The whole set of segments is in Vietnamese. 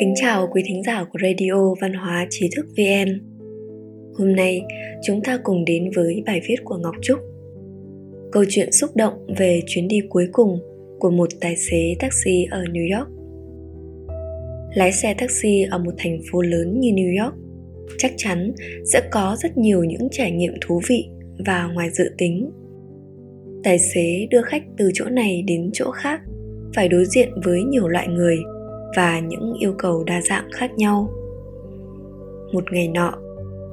Kính chào quý thính giả của Radio Văn hóa Trí thức VN. Hôm nay, chúng ta cùng đến với bài viết của Ngọc Trúc. Câu chuyện xúc động về chuyến đi cuối cùng của một tài xế taxi ở New York. Lái xe taxi ở một thành phố lớn như New York, chắc chắn sẽ có rất nhiều những trải nghiệm thú vị và ngoài dự tính. Tài xế đưa khách từ chỗ này đến chỗ khác phải đối diện với nhiều loại người và những yêu cầu đa dạng khác nhau. Một ngày nọ,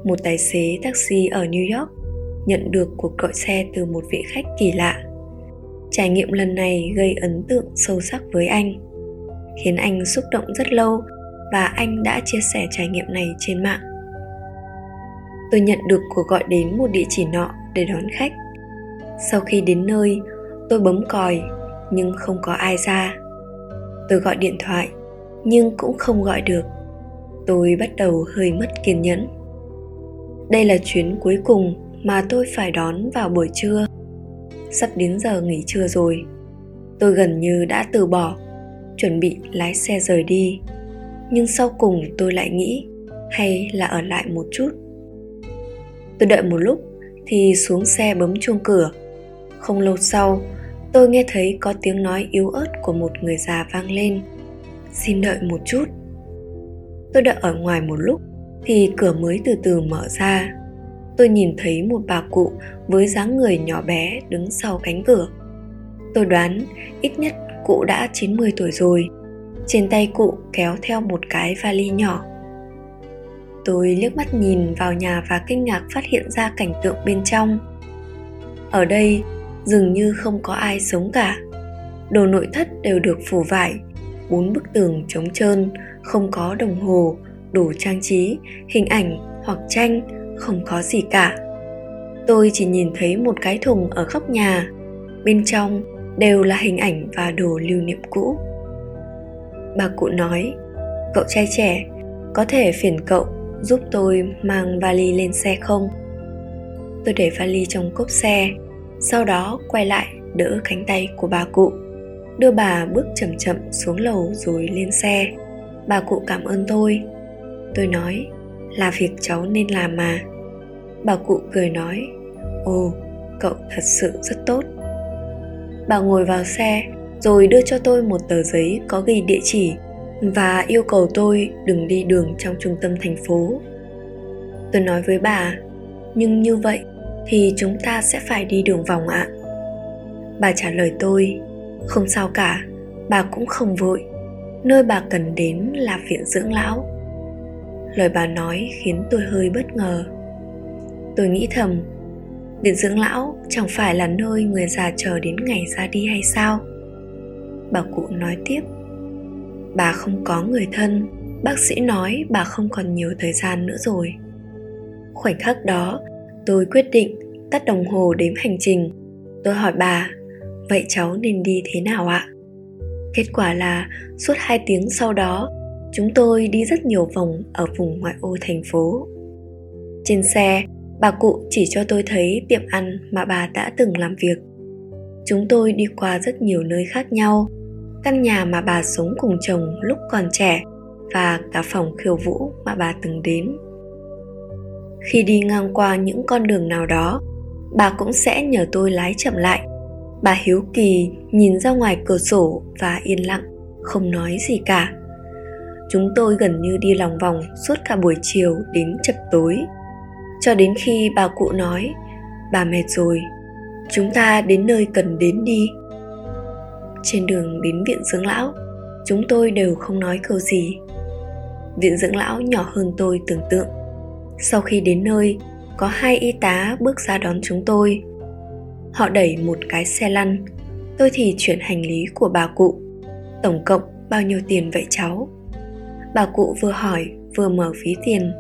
một tài xế taxi ở new york nhận được cuộc gọi xe từ một vị khách kỳ lạ. Trải nghiệm lần này gây ấn tượng sâu sắc với anh, khiến anh xúc động rất lâu và anh đã chia sẻ trải nghiệm này trên mạng. Tôi nhận được cuộc gọi đến một địa chỉ nọ để đón khách. Sau khi đến nơi, tôi bấm còi nhưng không có ai ra. Tôi gọi điện thoại, nhưng cũng không gọi được. Tôi bắt đầu hơi mất kiên nhẫn. Đây là chuyến cuối cùng mà tôi phải đón vào buổi trưa. Sắp đến giờ nghỉ trưa rồi. Tôi gần như đã từ bỏ, chuẩn bị lái xe rời đi. Nhưng sau cùng tôi lại nghĩ, hay là ở lại một chút. Tôi đợi một lúc thì xuống xe bấm chuông cửa. Không lâu sau tôi nghe thấy có tiếng nói yếu ớt của một người già vang lên. Xin đợi một chút. Tôi đợi ở ngoài một lúc, thì cửa mới từ từ mở ra. Tôi nhìn thấy một bà cụ với dáng người nhỏ bé đứng sau cánh cửa. Tôi đoán ít nhất cụ đã 90 tuổi rồi. Trên tay cụ kéo theo một cái vali nhỏ. Tôi liếc mắt nhìn vào nhà và kinh ngạc phát hiện ra cảnh tượng bên trong. Ở đây dường như không có ai sống cả. Đồ nội thất đều được phủ vải, bốn bức tường trống trơn, không có đồng hồ đồ trang trí, hình ảnh hoặc tranh, không có gì cả. Tôi chỉ nhìn thấy một cái thùng ở góc nhà, bên trong đều là hình ảnh và đồ lưu niệm cũ. Bà cụ nói, cậu trai trẻ, có thể phiền cậu giúp tôi mang vali lên xe không? Tôi để vali trong cốp xe sau đó quay lại đỡ cánh tay của bà cụ. Đưa bà bước chậm chậm xuống lầu rồi lên xe. Bà cụ cảm ơn tôi. Tôi nói, là việc cháu nên làm mà. Bà cụ cười nói, ồ, cậu thật sự rất tốt. Bà ngồi vào xe rồi đưa cho tôi một tờ giấy có ghi địa chỉ và yêu cầu tôi đừng đi đường trong trung tâm thành phố. Tôi nói với bà, nhưng như vậy thì chúng ta sẽ phải đi đường vòng ạ. Bà trả lời tôi, không sao cả, bà cũng không vội. Nơi bà cần đến là viện dưỡng lão. Lời bà nói khiến tôi hơi bất ngờ. Tôi nghĩ thầm, viện dưỡng lão chẳng phải là nơi người già chờ đến ngày ra đi hay sao? Bà cụ nói tiếp, bà không có người thân, bác sĩ nói bà không còn nhiều thời gian nữa rồi. Khoảnh khắc đó tôi quyết định tắt đồng hồ đếm hành trình. Tôi hỏi bà, vậy cháu nên đi thế nào ạ? Kết quả là suốt hai tiếng sau đó, chúng tôi đi rất nhiều vòng ở vùng ngoại ô thành phố. Trên xe, bà cụ chỉ cho tôi thấy tiệm ăn mà bà đã từng làm việc. Chúng tôi đi qua rất nhiều nơi khác nhau. Căn nhà mà bà sống cùng chồng lúc còn trẻ và cả phòng khiêu vũ mà bà từng đến khi đi ngang qua những con đường nào đó, bà cũng sẽ nhờ tôi lái chậm lại. Bà hiếu kỳ nhìn ra ngoài cửa sổ và yên lặng, không nói gì cả. Chúng tôi gần như đi lòng vòng suốt cả buổi chiều đến chập tối. Cho đến khi bà cụ nói, bà mệt rồi, chúng ta đến nơi cần đến đi. Trên đường đến viện dưỡng lão, chúng tôi đều không nói câu gì. Viện dưỡng lão nhỏ hơn tôi tưởng tượng sau khi đến nơi, có hai y tá bước ra đón chúng tôi. Họ đẩy một cái xe lăn. Tôi thì chuyển hành lý của bà cụ. Tổng cộng bao nhiêu tiền vậy cháu? Bà cụ vừa hỏi, vừa mở ví tiền.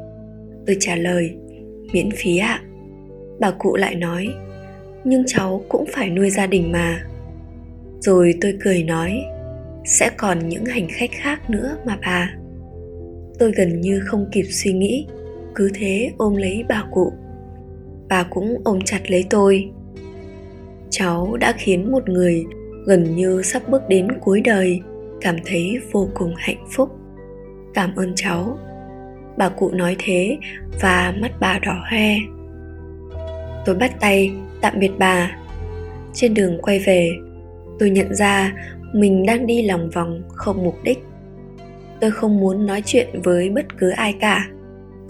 Tôi trả lời, miễn phí ạ. Bà cụ lại nói, nhưng cháu cũng phải nuôi gia đình mà. Rồi tôi cười nói, sẽ còn những hành khách khác nữa mà bà. Tôi gần như không kịp suy nghĩ cứ thế ôm lấy bà cụ. Bà cũng ôm chặt lấy tôi. Cháu đã khiến một người gần như sắp bước đến cuối đời cảm thấy vô cùng hạnh phúc. Cảm ơn cháu. Bà cụ nói thế và mắt bà đỏ hoe. Tôi bắt tay tạm biệt bà. Trên đường quay về, tôi nhận ra mình đang đi lòng vòng không mục đích. Tôi không muốn nói chuyện với bất cứ ai cả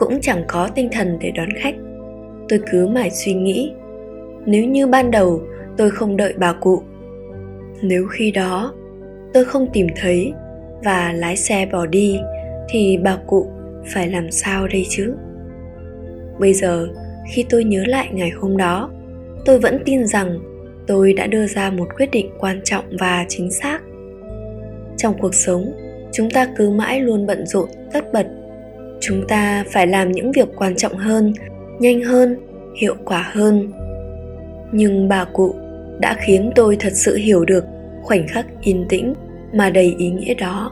cũng chẳng có tinh thần để đón khách. Tôi cứ mãi suy nghĩ, nếu như ban đầu tôi không đợi bà cụ, nếu khi đó tôi không tìm thấy và lái xe bỏ đi, thì bà cụ phải làm sao đây chứ? Bây giờ, khi tôi nhớ lại ngày hôm đó, tôi vẫn tin rằng tôi đã đưa ra một quyết định quan trọng và chính xác. Trong cuộc sống, chúng ta cứ mãi luôn bận rộn, tất bật chúng ta phải làm những việc quan trọng hơn, nhanh hơn, hiệu quả hơn. Nhưng bà cụ đã khiến tôi thật sự hiểu được khoảnh khắc yên tĩnh mà đầy ý nghĩa đó.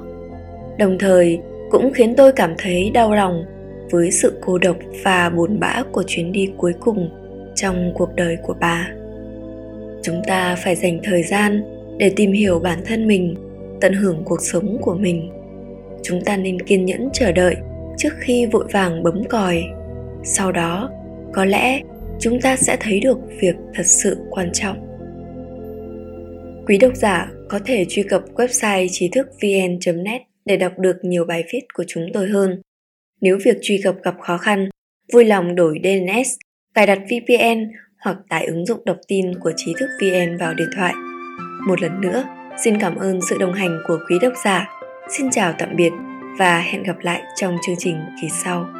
Đồng thời cũng khiến tôi cảm thấy đau lòng với sự cô độc và buồn bã của chuyến đi cuối cùng trong cuộc đời của bà. Chúng ta phải dành thời gian để tìm hiểu bản thân mình, tận hưởng cuộc sống của mình. Chúng ta nên kiên nhẫn chờ đợi trước khi vội vàng bấm còi. Sau đó, có lẽ chúng ta sẽ thấy được việc thật sự quan trọng. Quý độc giả có thể truy cập website trí thức vn net để đọc được nhiều bài viết của chúng tôi hơn. Nếu việc truy cập gặp khó khăn, vui lòng đổi dns cài đặt vpn hoặc tải ứng dụng đọc tin của trí thức vn vào điện thoại. Một lần nữa, xin cảm ơn sự đồng hành của quý độc giả. Xin chào tạm biệt và hẹn gặp lại trong chương trình kỳ sau.